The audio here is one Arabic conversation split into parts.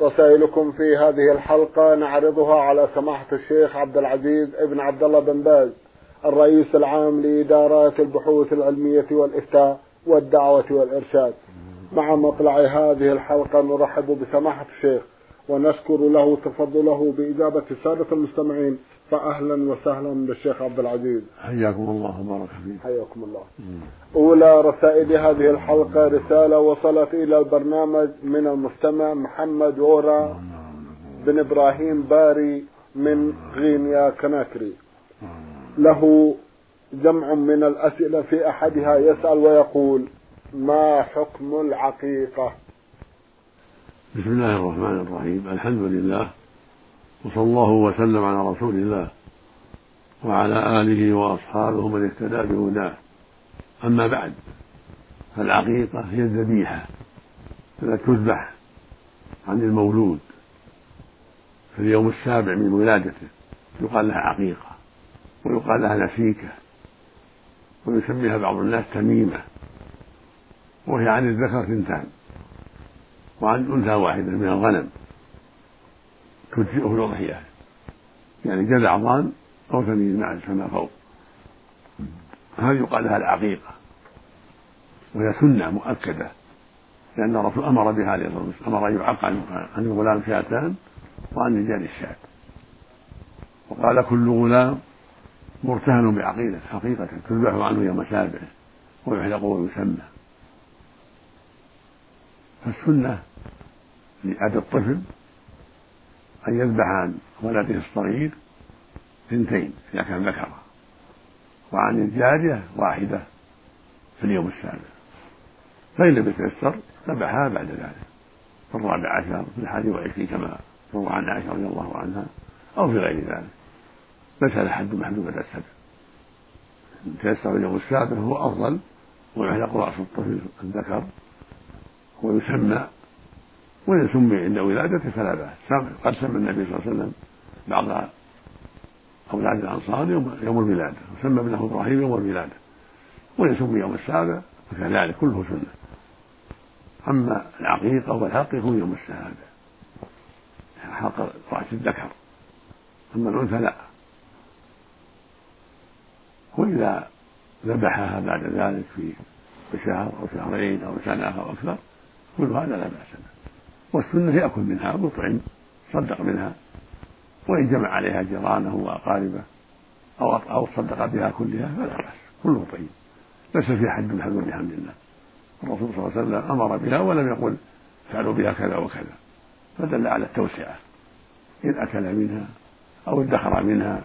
رسائلكم في هذه الحلقة نعرضها على سماحة الشيخ عبد العزيز ابن عبد الله بن باز الرئيس العام لإدارات البحوث العلمية والإفتاء والدعوة والإرشاد. مع مطلع هذه الحلقة نرحب بسماحة الشيخ ونشكر له تفضله بإجابة السادة المستمعين فأهلا وسهلا بالشيخ عبد العزيز. حياكم الله وبارك فيك. حياكم الله. أولى رسائل هذه الحلقة رسالة وصلت إلى البرنامج من المستمع محمد ورا بن إبراهيم باري من غينيا كناكري. له جمع من الأسئلة في أحدها يسأل ويقول ما حكم العقيقة؟ بسم الله الرحمن الرحيم. الحمد لله وصلى الله وسلم على رسول الله وعلى آله وأصحابه من اهتدى بهداه. أما بعد فالعقيقة هي الذبيحة التي تذبح عن المولود. في اليوم السابع من ولادته يقال لها عقيقة ويقال لها نسيكة ويسميها بعض الناس تميمة وهي عن الذكر ثنتان وعن أنثى واحدة من الغنم. تجزئه الأضحية يعني جذع ضان أو ثمين معز فما فوق. هذه يقال لها العقيقة؟ وهي سنة مؤكدة. لأن الرسول أمر بها عليه الصلاة والسلام. أمر أن يعق عن الغلام شاتان وعن رجال الشاة. وقال كل غلام مرتهن بعقيدة حقيقة تذبح عنه يوم سابعه ويحلق ويسمى. فالسنة لأبي الطفل أن يذبح عن ولده الصغير اثنتين إذا كان ذكرا وعن الجارية واحدة في اليوم السابع. فإن لم يتيسر ذبحها بعد ذلك في الرابع عشر في الحادي والعشرين كما روى عن عائشة رضي الله عنها أو في غير ذلك. ليس لحد محدود السبع إن تيسر اليوم السابع هو أفضل ويحلق رأس الطفل الذكر ويسمى وإن سمي عند ولادته فلا بأس. قد سمى النبي صلى الله عليه وسلم بعض أولاد الأنصار يوم, يوم الولادة وسمى ابنه إبراهيم يوم الولادة. وإن سمي يوم السابع فكذلك كله سنة. أما العقيقة والحق يكون يوم الشهادة. حق رأس الذكر. أما الأنثى لا. وإذا ذبحها بعد ذلك في بشهر أو شهرين أو سنة أو أكثر كل هذا لا بأس به. والسنة يأكل منها ويطعم صدق منها وإن جمع عليها جيرانه وأقاربه أو أو صدق بها كلها فلا بأس كله طيب. ليس في حد محذور بحمد الله الرسول صلى الله عليه وسلم أمر بها ولم يقل فعلوا بها كذا وكذا فدل على التوسعة. إن أكل منها أو ادخر منها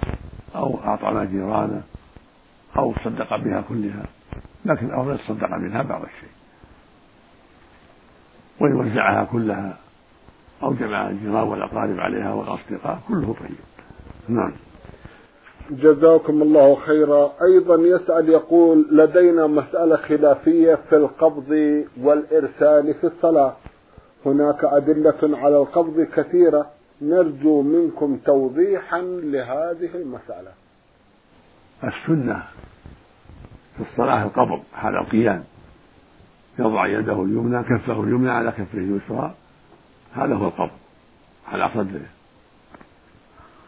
أو أعطى جيرانه أو صدق بها كلها لكن الأفضل يتصدق منها بعض الشيء. وإن وزعها كلها أو جمع الجيران والأقارب عليها والأصدقاء كله طيب. نعم. جزاكم الله خيرا. أيضا يسأل يقول لدينا مسألة خلافية في القبض والإرسال في الصلاة. هناك أدلة على القبض كثيرة. نرجو منكم توضيحا لهذه المسألة. السنة في الصلاة القبض حال القيام. يضع يده اليمنى كفه اليمنى على كفه اليسرى. هذا هو القبض على صدره.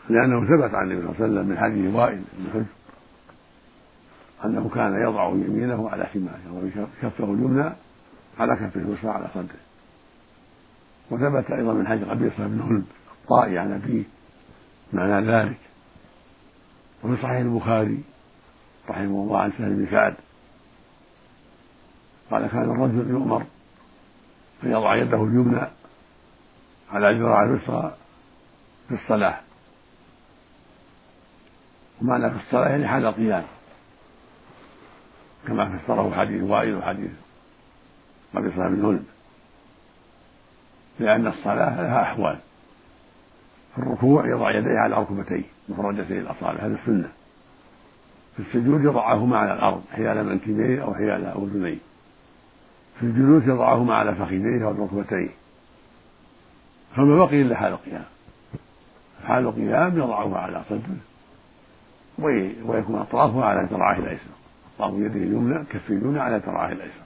لأنه ثبت عن النبي صلى الله عليه وسلم من حديث وائل بن حجر أنه كان يضع يمينه على شماله وكفه اليمنى على كفه اليسرى على صدره. وثبت أيضا من حديث قبيصة بن هلب الطائي عن أبيه معنى ذلك. وفي صحيح البخاري رحمه الله عن سهل بن سعد قال كان الرجل يؤمر فيضع يده اليمنى على الذراع اليسرى في الصلاة. ومعنى في الصلاة يعني حال القيام. كما فسره حديث وائل وحديث قبيصة بن هلب لأن الصلاة لها أحوال. في الركوع يضع يديه على ركبتيه مفرجتي الأصابع هذا السنة. في السجود يضعهما على الأرض حيال منكبيه أو حيال أذنيه في الجلوس يضعهما على فخذيه أو ركبتيه. فما بقي إلا حال القيام. حال القيام يضعه على صدره ويكون أطرافه على ذراعه الأيسر. أطراف يده اليمنى كف اليمنى على ذراعه الأيسر.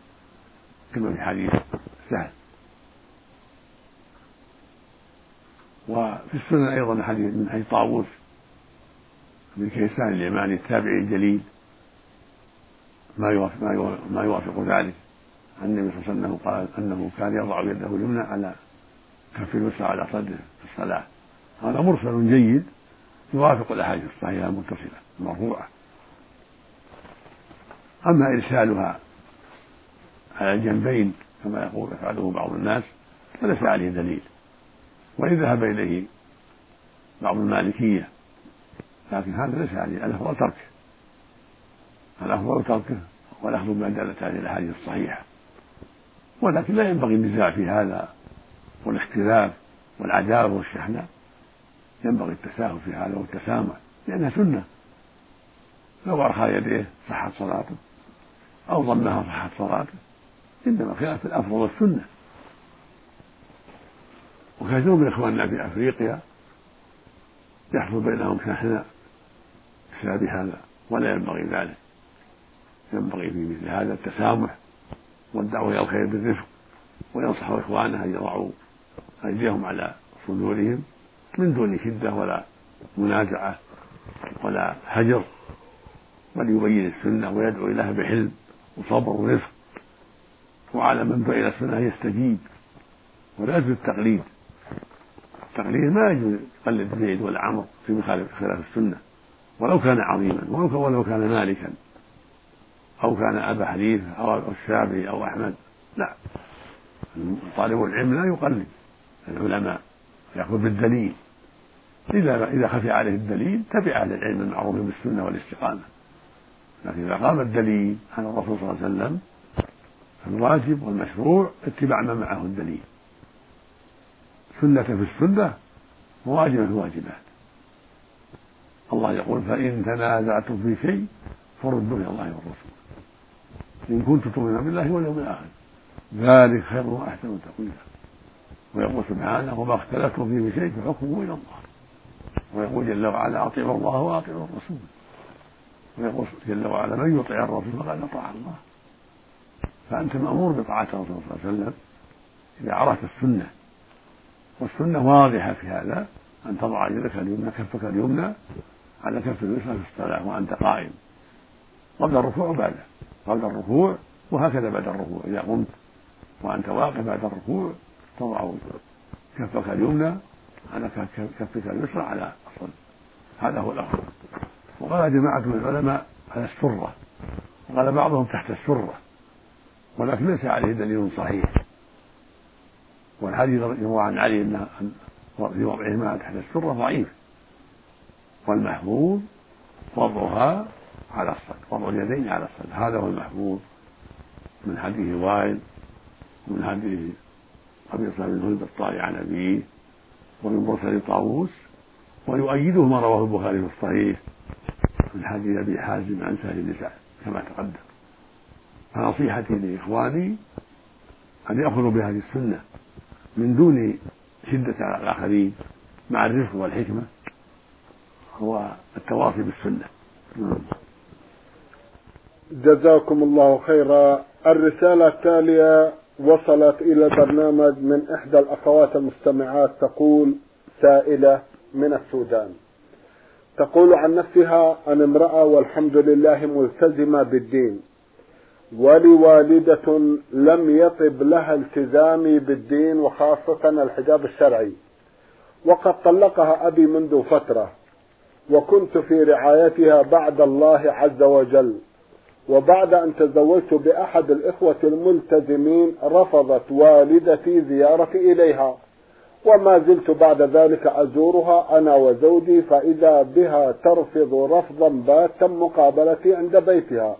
كما في حديث سهل. وفي السنن أيضا حديث من حديث طاووس بن كيسان اليماني التابعي الجليل. ما يوافق, ما يوافق ذلك. عن النبي صلى الله عليه وسلم قال أنه كان يضع يده اليمنى على كف اليسرى على صدره في الصلاة. هذا مرسل جيد يوافق الأحاديث الصحيحة المتصلة المرفوعة. أما إرسالها على الجنبين كما يقول يفعله بعض الناس فليس عليه دليل. وإن ذهب إليه بعض المالكية لكن هذا ليس عليه الأفضل تركه. الأفضل تركه والأخذ بما دلت عليه الأحاديث الصحيحة. ولكن لا ينبغي النزاع في هذا والاختلاف والعداوة والشحناء. ينبغي التساهل في هذا والتسامح لأنها سنة. لو أرخى يديه صحت صلاته أو ضمها صحت صلاته. إنما الخلاف في الأفضل والسنة وكثير من إخواننا في أفريقيا يحصل بينهم شحناء بسبب هذا ولا ينبغي ذلك. ينبغي في مثل هذا التسامح والدعوة إلى الخير بالرفق وينصح إخوانه أن يضعوا أيديهم على صدورهم من دون شدة ولا منازعة ولا هجر بل يبين السنة ويدعو إليها بحلم وصبر ورفق وعلى من دعا إلى السنة يستجيب ولا يجوز التقليد. التقليد ما يجوز يقلد زيد ولا عمرو في مخالف خلاف السنة ولو كان عظيما ولو كان مالكا. أو كان أبا حنيفة أو الشافعي أو أحمد لا. طالب العلم لا يقلد. العلماء يأخذ بالدليل. إذا إذا خفي عليه الدليل تبع أهل العلم المعروفين بالسنة والاستقامة. لكن إذا قام الدليل عن الرسول صلى الله عليه وسلم فالواجب والمشروع اتباع ما معه الدليل. سنة في السنة وواجبة في الواجبات. الله يقول فإن تنازعتم في شيء فردوا إلى الله والرسول. إن كنتم تؤمنون بالله واليوم الآخر. ذلك خير وأحسن تأويلا ويقول سبحانه وما اختلفتم فيه من شيء فحكمه إلى الله. ويقول جل وعلا أطيعوا الله وأطيعوا الرسول. ويقول جل وعلا من يطيع الرسول فقد أطاع الله. فأنت مأمور بطاعة الرسول صلى الله عليه وسلم إذا عرفت السنة. والسنة واضحة في هذا. أن تضع يدك اليمنى كفك اليمنى. على كف اليسرى في الصلاة وأنت قائم. قبل الركوع وبعده. قبل الركوع وهكذا بعد الركوع. إذا قمت وأنت واقف بعد الركوع تضع كفك اليمنى على كفك اليسرى على الصدر هذا هو الأفضل وقال جماعة من العلماء على السرة. وقال بعضهم تحت السرة. ولكن ليس عليه دليل صحيح. والحديث يروى عن علي ان في وضعهما تحت السرة ضعيف. والمحفوظ وضعها على الصدر وضع اليدين على الصدر. هذا هو المحفوظ من حديث وائل ومن حديث أبي صالح بن البطاري عن أبيه ومن مرسل طاووس ويؤيده ما رواه البخاري في الصحيح من حديث أبي حازم عن سهل سعد كما تقدم. فنصيحتي لإخواني أن يأخذوا بهذه السنة من دون شدة على الآخرين مع الرفق والحكمة هو التواصي بالسنة. جزاكم الله خيرا. الرسالة التالية وصلت إلى البرنامج من إحدى الأخوات المستمعات تقول سائلة من السودان. تقول عن نفسها أن امرأة والحمد لله ملتزمة بالدين ولوالدة لم يطب لها التزامي بالدين وخاصة الحجاب الشرعي. وقد طلقها أبي منذ فترة وكنت في رعايتها بعد الله عز وجل. وبعد أن تزوجت بأحد الإخوة الملتزمين رفضت والدتي زيارتي إليها. وما زلت بعد ذلك أزورها أنا وزوجي فإذا بها ترفض رفضا باتا مقابلتي عند بيتها.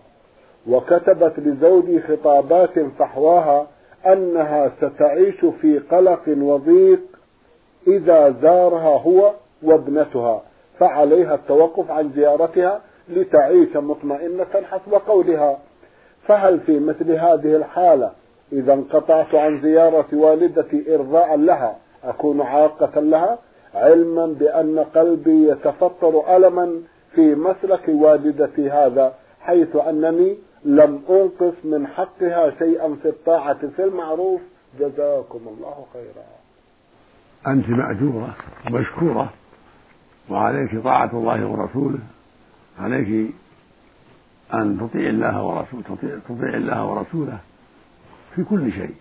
وكتبت لزوجي خطابات فحواها أنها ستعيش في قلق وضيق إذا زارها هو وابنتها فعليها التوقف عن زيارتها لتعيش مطمئنة حسب قولها. فهل في مثل هذه الحالة إذا انقطعت عن زيارة والدتي إرضاء لها أكون عاقة لها؟ علما بأن قلبي يتفطر ألما في مسلك والدتي هذا حيث أنني لم أنقص من حقها شيئا في الطاعة في المعروف. جزاكم الله خيرا. أنت مأجورة ومشكورة وعليك طاعة الله ورسوله. عليك أن تطيع الله ورسوله تطيع, تطيع الله ورسوله في كل شيء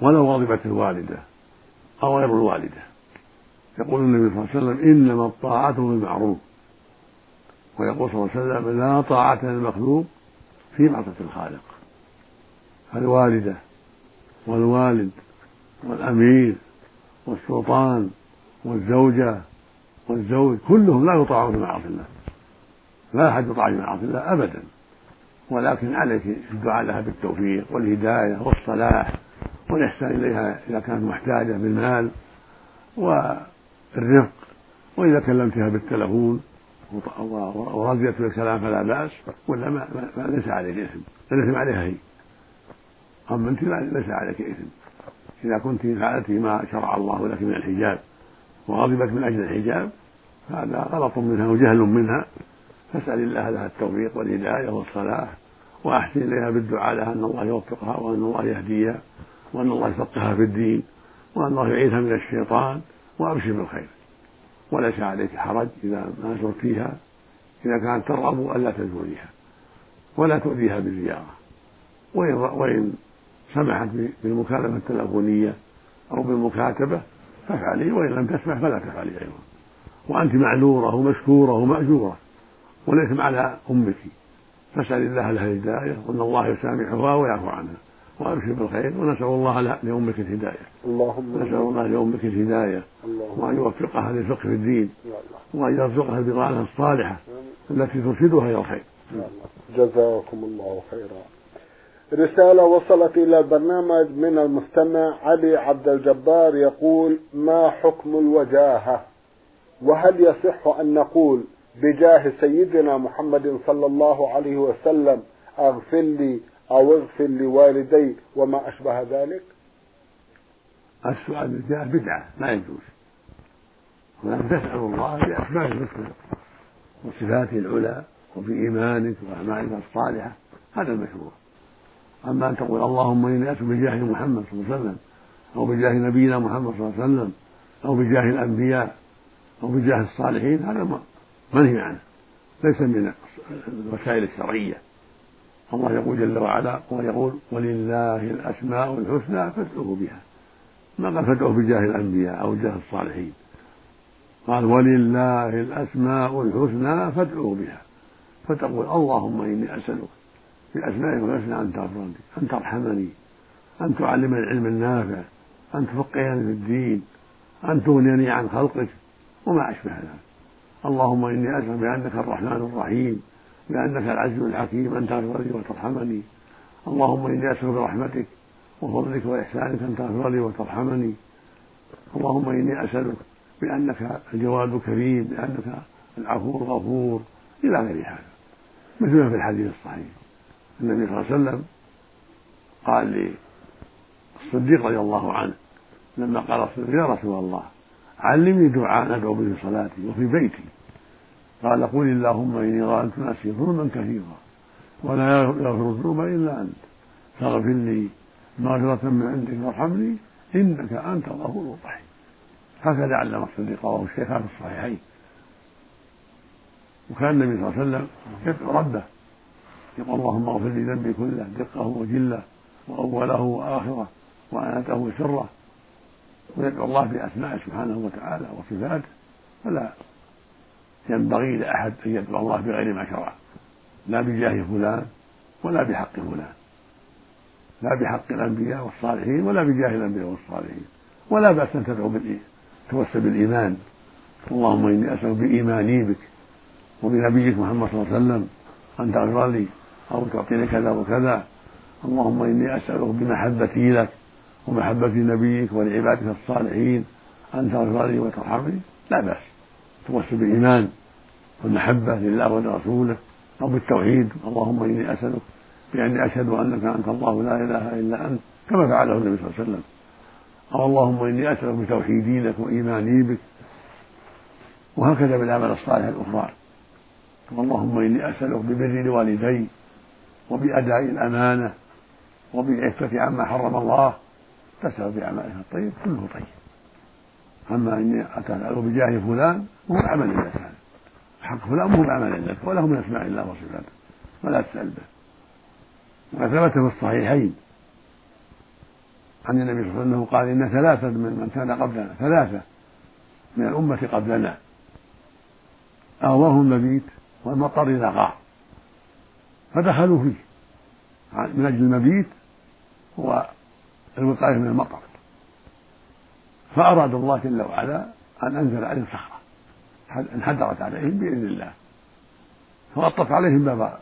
ولو غضبت الوالدة أو غير الوالدة. يقول النبي صلى الله عليه وسلم إنما الطاعة بالمعروف. ويقول صلى الله عليه وسلم لا طاعة للمخلوق في معصية الخالق. فالوالدة والوالد والأمير والسلطان والزوجة والزوج كلهم لا يطاعون في معاصي الله. لا أحد يطاع في معاصي الله أبدا. ولكن عليك الدعاء لها بالتوفيق والهداية والصلاح والإحسان إليها إذا كانت محتاجة بالمال والرفق. وإذا كلمتها بالتلفون ورضيت بالكلام فلا بأس. ولا ما, ما ليس عليك إثم. الإثم عليها هي. أما أنت ليس عليك إثم. إذا كنت فعلت ما شرع الله لك من الحجاب وغضبت من أجل الحجاب هذا غلط منها وجهل منها. فاسأل الله لها التوفيق والهداية والصلاح وأحسن إليها بالدعاء لها أن الله يوفقها وأن الله يهديها وأن الله يفقهها في الدين وأن الله يعيذها من الشيطان وأبشر بالخير. وليس عليك حرج إذا ما زرتيها إذا كانت ترغب ألا تزوريها ولا تؤذيها بالزيارة. وإن, وإن سمحت بالمكالمة التلفونية أو بالمكاتبة فافعلي وإن لم تسمح فلا تفعلي أيضا. وأنت معذورة ومشكورة ومأجورة. وليس على أمك. فاسأل الله لها الهداية وأن الله يسامحها ويعفو عنها. وأبشر بالخير ونسأل الله لأمك الهداية. اللهم نسال الله لأمك الهداية. وأن يوفقها للفقه في الدين. وأن يرزقها البضاعه الصالحة التي ترشدها إلى الخير. جزاكم الله خيرا. رسالة وصلت إلى البرنامج من المستمع علي عبد الجبار يقول ما حكم الوجاهة؟ وهل يصح أن نقول بجاه سيدنا محمد صلى الله عليه وسلم أغفر لي أو اغفر لوالدي وما أشبه ذلك؟ السؤال بالجاه بدعة لا يجوز. ولكن تسأل الله بأسماء الحسنى وصفاته العلى وفي إيمانك وأعمالك الصالحة هذا المشروع. أما أن تقول اللهم إني أسأل بجاه محمد صلى الله عليه وسلم أو بجاه نبينا محمد صلى الله عليه وسلم أو بجاه الأنبياء أو بجاه الصالحين هذا منهي عنه ليس من الوسائل الشرعية. الله يقول جل وعلا ويقول ولله الأسماء الحسنى فادعوه بها. ما قال فادعوه بجاه الأنبياء أو جاه الصالحين. قال ولله الأسماء الحسنى فادعوه بها. فتقول اللهم إني أسألك بأسمائك الحسنى أن تغفر أن ترحمني أن تعلمني العلم النافع أن تفقهني في الدين أن تغنيني عن خلقك. وما أشبه ذلك. اللهم إني أسأل بأنك الرحمن الرحيم بأنك العزيز الحكيم أن تغفر لي وترحمني. اللهم إني أسأل برحمتك وفضلك وإحسانك أن تغفر لي وترحمني. اللهم إني أسألك بأنك الجواد الكريم بأنك العفو الغفور إلى غير هذا. مثل ما في الحديث الصحيح. النبي صلى الله عليه وسلم قال للصديق رضي الله عنه لما قال الصديق يا رسول الله علمني دعاء ندعو به في صلاتي وفي بيتي. قال قل اللهم إني ظلمت نفسي ظلما كثيرا ولا يغفر الذنوب إلا أنت. فاغفر لي مغفرة من عندك وارحمني إنك أنت الغفور الرحيم. هكذا علم الصديق رواه الشيخان في الصحيحين. وكان النبي صلى الله عليه وسلم يدعو ربه. يقول اللهم اغفر لي ذنبي كله دقه وجله وأوله وآخره واناته وسره ويدعو الله باسمائه سبحانه وتعالى وصفاته فلا ينبغي لأحد أن يدعو الله بغير ما شرع. لا بجاه فلان ولا بحق فلان. لا بحق الأنبياء والصالحين ولا بجاه الأنبياء والصالحين. ولا بأس أن تدعو توسل بالإيمان. اللهم إني أسأل بإيماني بك وبنبيك محمد صلى الله عليه وسلم أن تغفر لي أو تعطيني كذا وكذا. اللهم إني أسألك بمحبتي لك ومحبة نبيك ولعبادك الصالحين أن تغفر لي وترحمني. لا بأس. توسل بالإيمان والمحبة لله ولرسوله. أو بالتوحيد اللهم إني أسألك بأني أشهد أنك أنت الله لا إله إلا أنت كما فعله النبي صلى الله عليه وسلم. أو اللهم إني أسألك بتوحيدي لك وإيماني بك. وهكذا بالأعمال الصالحة الأخرى. اللهم إني أسألك ببر لوالدي وبأداء الأمانة وبالعفة عما حرم الله. تسأل بأعمالها الطيب كله طيب. أما إني أسأل بجاه فلان هو عمل لله حق فلان هو بعمل لك وله من أسماء الله وصفاته. ولا تسأل به. وقد ثبت في الصحيحين. عن النبي صلى الله عليه وسلم قال إن ثلاثة من من كان قبلنا ثلاثة من الأمة قبلنا. أغواهم المبيت والمطر إذا غار. فدخلوا فيه. من أجل المبيت الوقاية من المطر. فأراد الله جل وعلا أن أنزل عليهم صخرة انحدرت عليهم بإذن الله. فغطت عليهم باب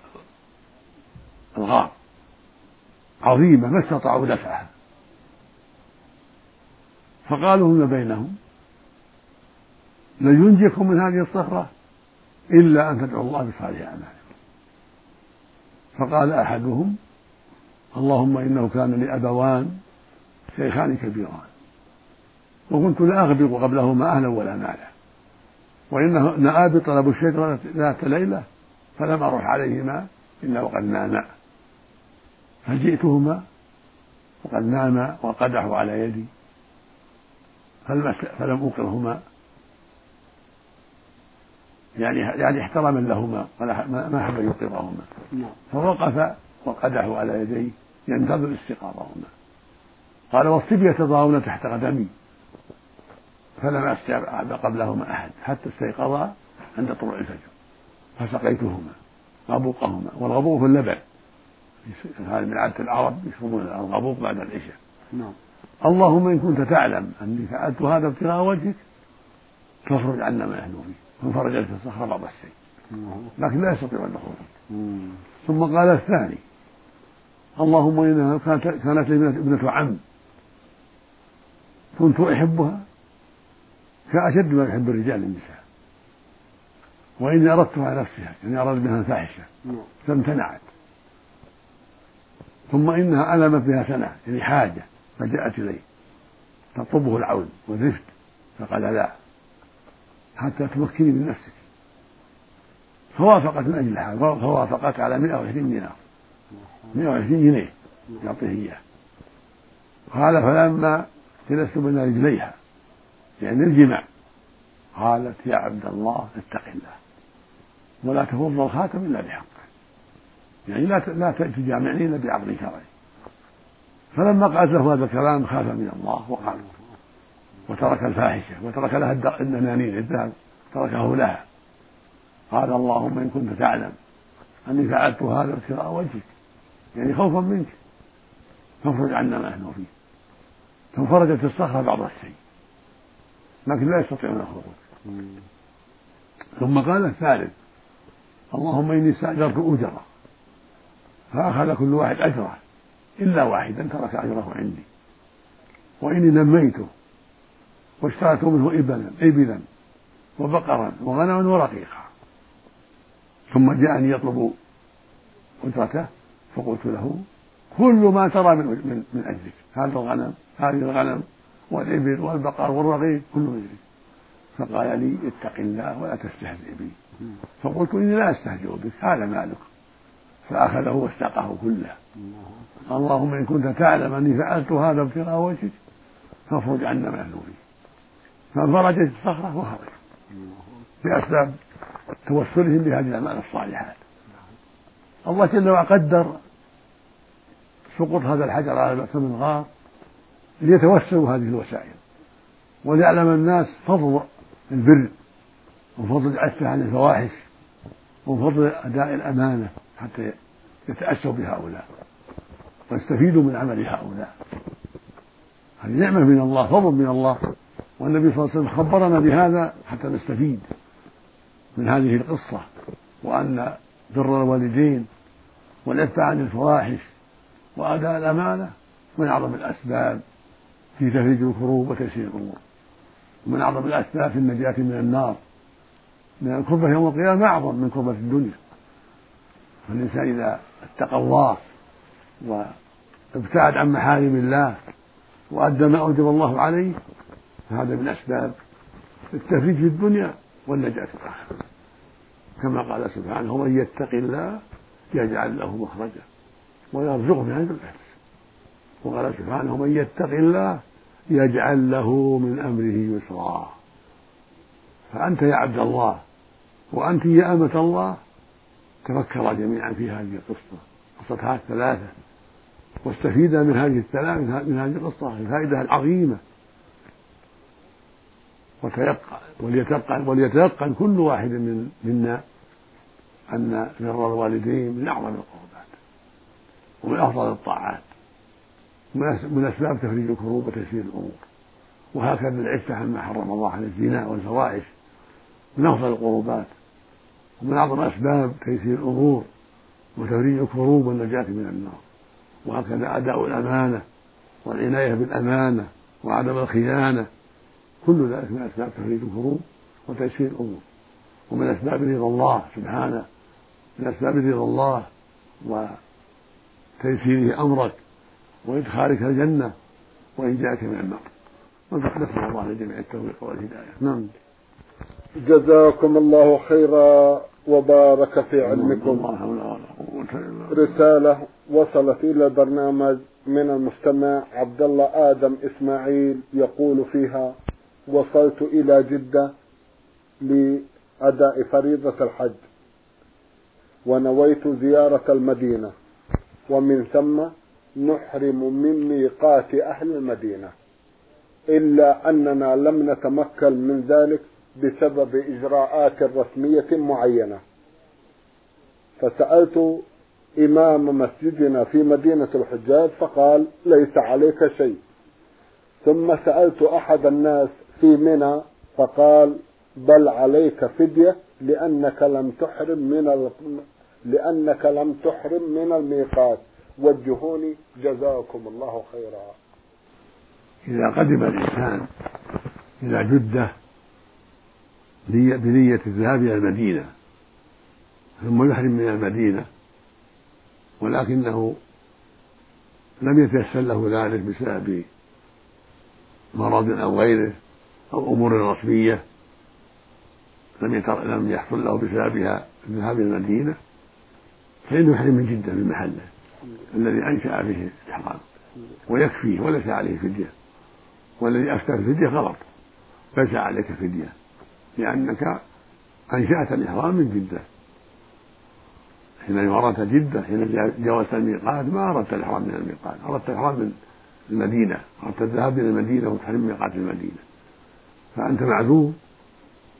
الغار. عظيمة ما استطاعوا دفعها. فقالوا فيما بينهم؟ لن ينجيكم من هذه الصخرة إلا أن تدعوا الله بصالح أعمالكم. فقال أحدهم اللهم إنه كان لي أبوان شيخان كبيران. وكنت لا أغبق قبلهما أهلا ولا مالا. وإن أبي طلبوا الشجرة ذات ليلة فلم أروح عليهما إلا وقد ناما فجئتهما وقد ناما وقدحوا على يدي. فلم أوقظهما يعني يعني احتراما لهما ما حب يوقظهما نعم. فوقف وقدحوا على يديه ينتظر استيقاظهما قال والصبية يتضاءون تحت قدمي. فلم أستيقظ قبلهما أحد حتى استيقظا عند طلوع الفجر. فسقيتهما غبوقهما والغبوق في اللبن. هذا من عادة العرب يشربون الغبوق بعد العشاء. نعم. اللهم إن كنت تعلم أني فعلت هذا ابتغاء وجهك فافرج عنا ما نحن فيه فانفرجت الصخرة بعض الشيء. لكن لا يستطيع أن يخرج. ثم قال الثاني اللهم إنها كانت لي ابنة عم. كنت أحبها كأشد ما يحب الرجال النساء. وإني أردتها نفسها يعني أراد بها الفاحشة نعم. فامتنعت. ثم إنها ألمت بها سنة يعني حاجة فجاءت إليه. تطلبه العون والرفد فقال لا حتى تمكني من نفسك. فوافقت من أجل الحال فوافقت على 120 دينار. 120 جنيه يعطيه إياه. قال فلما جلست بين رجليها. يعني الجماع. قالت يا عبد الله اتق الله. ولا تفض الخاتم إلا بحقه يعني لا لا تجامعني إلا بعقد شرعي. فلما قالت له هذا الكلام خاف من الله وقال وترك الفاحشة وترك لها الدنانير الذهب تركه لها. قال اللهم إن كنت تعلم أني فعلت هذا ابتغاء وجهك. يعني خوفا منك. فافرج عنا ما نحن فيه. فانفرجت الصخرة بعض الشيء. لكن لا يستطيعون الخروج. ثم قال الثالث اللهم إني استأجرت أجرا فأخذ كل واحد أجره إلا واحدا ترك أجره عندي. وإني نميته واشتريت منه إبلا إبلا وبقرا وغنما ورقيقا. ثم جاءني يطلب أجرته فقلت له كل ما ترى من من, من أجلك. هذا الغنم هذه الغنم والإبل والبقر والرقيق كله من أجلك فقال لي اتق الله ولا تستهزئ بي. فقلت إني لا أستهزئ بك هذا مالك. فأخذه واستقاه كله. اللهم إن كنت تعلم أني فعلت هذا ابتغاء وجهك فافرج عنا ما فيه فانفرجت الصخرة وخرج. بأسباب توسلهم بهذه الأعمال الصالحات الله جل وعلا قدر سقوط هذا الحجر على من الغار ليتوسلوا هذه الوسائل. وليعلم الناس فضل البر وفضل العفة عن الفواحش وفضل أداء الأمانة حتى يتأسوا بهؤلاء ويستفيدوا من عمل هؤلاء. هذه نعمة من الله فضل من الله. والنبي صلى الله عليه وسلم خبرنا بهذا حتى نستفيد من هذه القصة وأن بر الوالدين والعفة عن الفواحش وأداء الأمانة من أعظم الأسباب في تفريج الكروب وتيسير الأمور. ومن أعظم الأسباب في النجاة من النار. لأن الكربة يوم القيامة أعظم من كربة الدنيا. فالإنسان إذا اتقى الله وابتعد عن محارم الله وأدى ما أوجب الله عليه فهذا من أسباب التفريج في الدنيا والنجاة في الآخرة. كما قال سبحانه ومن يتق الله يجعل له مخرجا. ويرزقه من حيث لا وقال سبحانه من يتق الله يجعل له من أمره يسرا. فأنت يا عبد الله وأنت يا أمة الله تفكرا جميعا في هذه القصة. قصة الثلاثة. واستفيدا من هذه الثلاثة من هذه القصة الفائدة العظيمة. وتيقن وليتيقن وليتيقن كل واحد من منا أن بر الوالدين من أعظم القربات ومن أفضل الطاعات. من أسباب تفريج الكروب وتيسير الأمور. وهكذا العفة عما حرم الله عن الزنا والفواحش. من أفضل القربات. ومن أعظم أسباب تيسير الأمور. وتفريج الكروب والنجاة من النار. وهكذا أداء الأمانة. والعناية بالأمانة. وعدم الخيانة. كل ذلك من أسباب تفريج الكروب وتيسير الأمور. ومن أسباب رضا الله سبحانه. من أسباب رضا الله وتيسيره أمرك؟ وإدخالك الجنة وإنجاك من النار نسأل الله لجميع التوفيق والهداية. نعم. جزاكم الله خيرا وبارك في علمكم. رسالة وصلت إلى البرنامج من المستمع عبد الله آدم إسماعيل. يقول فيها وصلت إلى جدة لأداء فريضة الحج. ونويت زيارة المدينة. ومن ثم نحرم من ميقات أهل المدينة إلا أننا لم نتمكن من ذلك بسبب إجراءات رسمية معينة. فسألت إمام مسجدنا في مدينة الحجاج فقال ليس عليك شيء. ثم سألت أحد الناس في منى فقال بل عليك فدية لأنك لم تحرم من لأنك لم تحرم من الميقات. وجهوني جزاكم الله خيرا. إذا قدم الإنسان إلى جدة بنية الذهاب إلى المدينة ثم يحرم من المدينة ولكنه لم يتيسر له ذلك بسبب مرض أو غيره أو أمور رسمية لم لم يحصل له بسببها الذهاب إلى المدينة. فإنه يحرم جدة من محله الذي أنشأ به الإحرام ويكفيه وليس عليه فدية والذي أفتى الفدية غلط ليس عليك فدية لأنك أنشأت الإحرام من جدة. حين أردت جدة حين جاوزت الميقات ما أردت الإحرام من الميقات أردت الإحرام من المدينة أردت الذهاب إلى المدينة وتحرم ميقات المدينة. فأنت معذور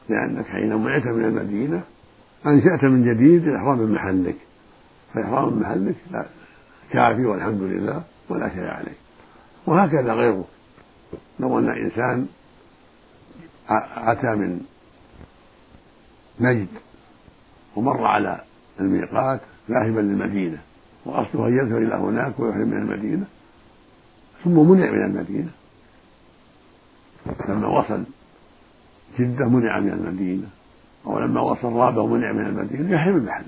لأنك حين منعت من المدينة أنشأت من جديد الإحرام من محلك. فإحرام محلك لا كافي والحمد لله ولا شيء عليه. وهكذا غيره. لو أن إنسان أتى من نجد ومر على الميقات ذاهبا للمدينة وأصله أن يذهب إلى هناك ويحرم من المدينة ثم منع من المدينة. لما وصل جدة منع من المدينة أو لما وصل رابة منع من المدينة يحرم المحل.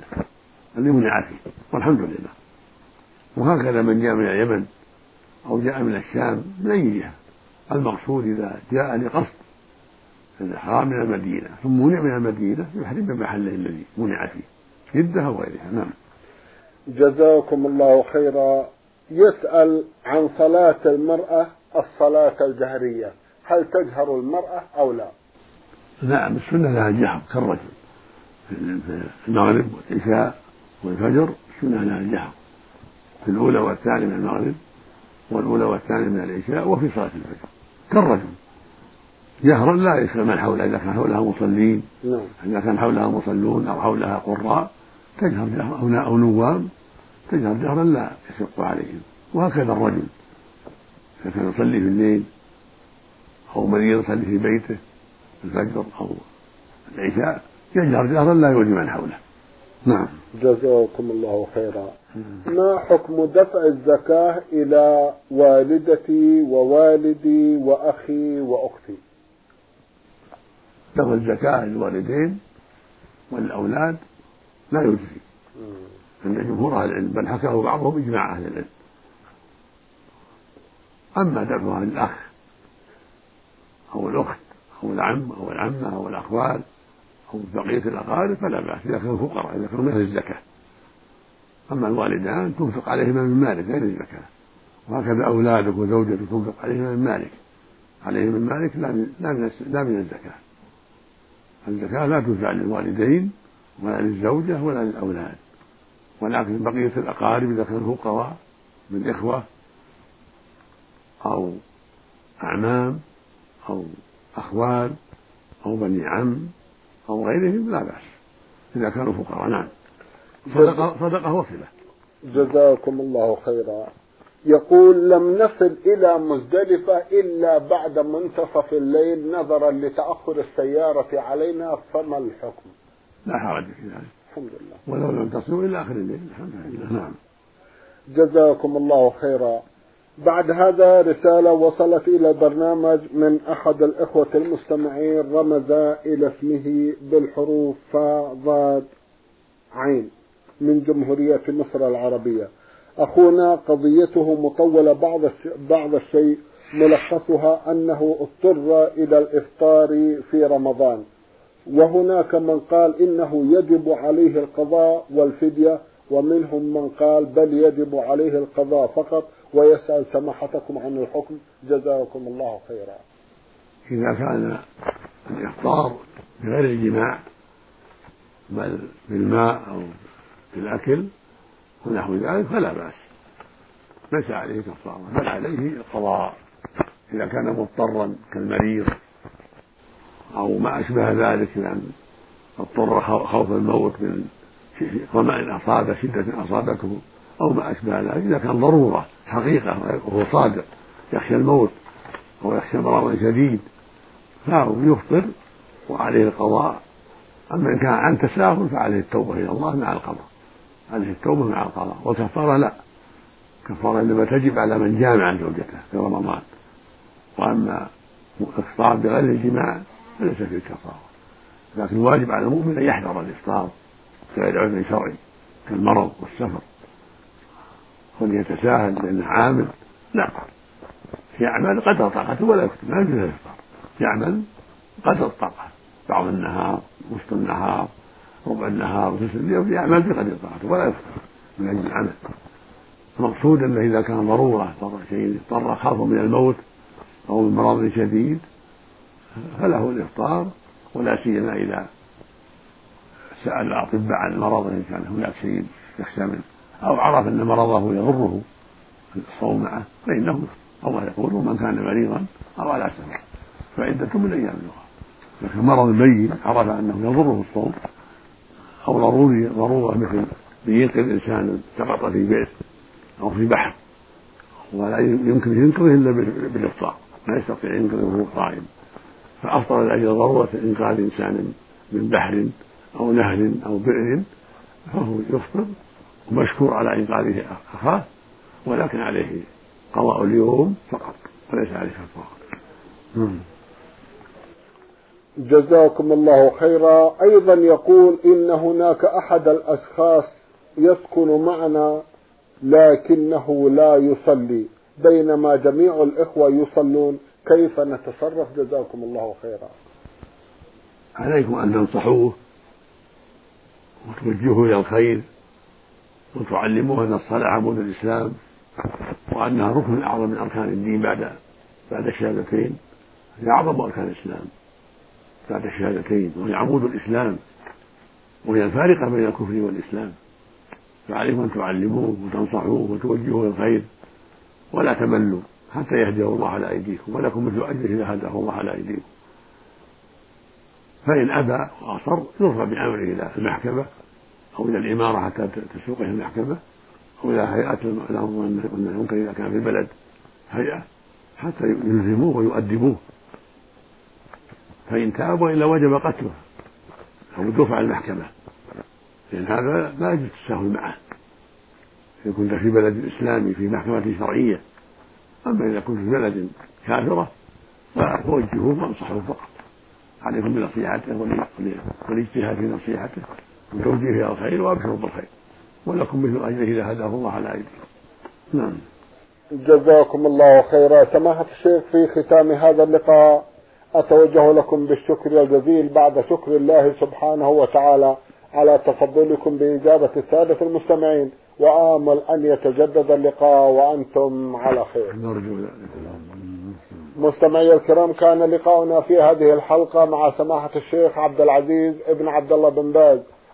اللي منع فيه والحمد لله. وهكذا من جاء من اليمن أو جاء من الشام من أي جهة. المقصود إذا جاء لقصد الإحرام من المدينة ثم منع من المدينة يحرم بمحله الذي منع فيه. جدة أو غيرها نعم. جزاكم الله خيرا. يسأل عن صلاة المرأة الصلاة الجهرية. هل تجهر المرأة أو لا؟ نعم السنة لها الجهر كالرجل. في المغرب والعشاء. والفجر السنة لها الجهر في الأولى والثانية من المغرب والأولى والثانية من العشاء وفي صلاة الفجر. كالرجل. جهرا لا يشغل من حولها إذا كان حولها مصلين نعم. إذا كان حولها مصلون أو حولها قراء تجهر جهرا أو نوام تجهر جهرا لا يشق عليهم. وهكذا الرجل. إذا كان يصلي في الليل أو مريض يصلي في بيته الفجر أو العشاء يجهر جهرا لا يؤذي من حوله. نعم. جزاكم الله خيرا. ما حكم دفع الزكاة إلى والدتي ووالدي وأخي وأختي؟ دفع الزكاة للوالدين والأولاد لا يجزي. عند جمهور أهل العلم بل حكاه بعضهم إجماع أهل العلم. أما دفعها للأخ أو الأخت أو العم أو العمة أو الأخوال أو بقية الأقارب فلا بأس. إذا كانوا فقراء إذا كانوا مثل الزكاة. أما الوالدان تنفق عليهما من مالك غير الزكاة. وهكذا أولادك وزوجتك تنفق عليهما من مالك. عليهم من مالك لا من لا من لا من الزكاة. الزكاة لا تدفع للوالدين ولا للزوجة ولا للأولاد. ولكن بقية الأقارب إذا كانوا فقراء من إخوة أو أعمام أو أخوال أو بني عم أو غيرهم لا بأس إذا كانوا فقراء. نعم. صدقة صدقة وصلة. جزاكم الله خيرا. يقول لم نصل إلى مزدلفة إلا بعد منتصف الليل نظرا لتأخر السيارة علينا فما الحكم؟ لا حرج في ذلك. الحمد لله. ولو لم تصلوا إلى آخر الليل الحمد لله. نعم. جزاكم الله خيرا. بعد هذا رسالة وصلت إلى البرنامج من أحد الإخوة المستمعين رمز إلى اسمه بالحروف فا ضاد عين من جمهورية مصر العربية. أخونا قضيته مطولة بعض بعض الشيء ملخصها أنه اضطر إلى الإفطار في رمضان. وهناك من قال إنه يجب عليه القضاء والفدية ومنهم من قال بل يجب عليه القضاء فقط. ويسأل سماحتكم عن الحكم. جزاكم الله خيرا. إذا كان الإفطار بغير الجماع بل بالماء أو بالأكل ونحو ذلك فلا بأس. ليس عليه كفارة بل عليه القضاء إذا كان مضطرا كالمريض أو ما أشبه ذلك يعني اضطر خوف الموت من ظمأ أصابه شدة أصابته أو ما أشبه ذلك إذا كان ضرورة حقيقة وهو صادق يخشى الموت أو يخشى مرضا شديد فهو يفطر وعليه القضاء. أما إن كان عن تساهل فعليه التوبة إلى الله مع القضاء. عليه التوبة مع القضاء. والكفارة لا. كفارة إنما تجب على من جامع زوجته في رمضان. وأما الإفطار بغير الجماع فليس فيه كفارة. لكن الواجب على المؤمن أن يحذر الإفطار بغير عذر شرعي كالمرض والسفر. وليتساهل لأنه عامل لا في أعمال قدر طاقته ولا يكتب ما يجوز الإفطار يعمل قدر الطاقة بعض النهار وسط النهار ربع النهار وثلث الليل يعمل بقدر طاقته ولا يفطر من أجل العمل. المقصود أنه إذا كان ضرورة اضطر شيء اضطر خوفا من الموت أو من مرض شديد فله الإفطار ولا سيما إذا سأل الأطباء عن المرض إن كان هناك شيء يخشى منه أو عرف أن مرضه يضره الصوم معه فإنه الله يقول ومن كان مريضا أو على سفر فعدة من أيام أخرى. لكن مرض ميت عرف أنه يضره الصوم أو ضروري ضرورة مثل بينقذ إنسان سقط في بئر أو في بحر ولا يمكن ينقذه إلا بالإفطار ما يستطيع ينقذه وهو قائم. فأفطر لأجل ضرورة إنقاذ إنسان من بحر أو نهر أو بئر فهو يفطر ومشكور على إنقاذه أخاه ولكن عليه قضاء اليوم فقط وليس عليه كفارة نعم. جزاكم الله خيرا. أيضا يقول إن هناك أحد الأشخاص يسكن معنا لكنه لا يصلي بينما جميع الإخوة يصلون. كيف نتصرف؟ جزاكم الله خيرا. عليكم أن تنصحوه وتوجهوه إلى الخير. وتعلموه أن الصلاة عمود الإسلام وأنها ركن أعظم من أركان الدين بعد بعد الشهادتين. هي أعظم أركان الإسلام بعد الشهادتين وهي عمود الإسلام وهي الفارقة بين الكفر والإسلام. فعليكم أن تعلموه وتنصحوه وتوجهوه إلى الخير ولا تملوا حتى يهديه الله على أيديكم ولكم مثل أجره إذا هداه الله على أيديكم. فإن أبى وأصر يرفع بأمره إلى المحكمة أو إلى الإمارة حتى تسوقه المحكمة أو إلى هيئة الأمر والنهي إذا كان في البلد هيئة حتى يلزموه ويؤدبوه. فإن تاب وإلا وجب قتله أو الدفع المحكمة. لأن هذا لا يجوز التساهل معه. إن كنت في بلد إسلامي في محكمة شرعية. أما إذا كنت في بلد كافرة فوجهوه وانصحوه فقط. عليكم بنصيحته والاجتهاد في نصيحته. وتوجيهه إلى الخير وابشروا بالخير. ولكم مثل أجره إذا هداه الله على أيديكم. نعم. جزاكم الله خيرا. سماحة الشيخ في ختام هذا اللقاء أتوجه لكم بالشكر الجزيل بعد شكر الله سبحانه وتعالى على تفضلكم بإجابة السادة المستمعين. وآمل أن يتجدد اللقاء وأنتم على خير. نرجو ذلك. مستمعي الكرام كان لقاؤنا في هذه الحلقة مع سماحة الشيخ عبد العزيز ابن عبد الله بن باز.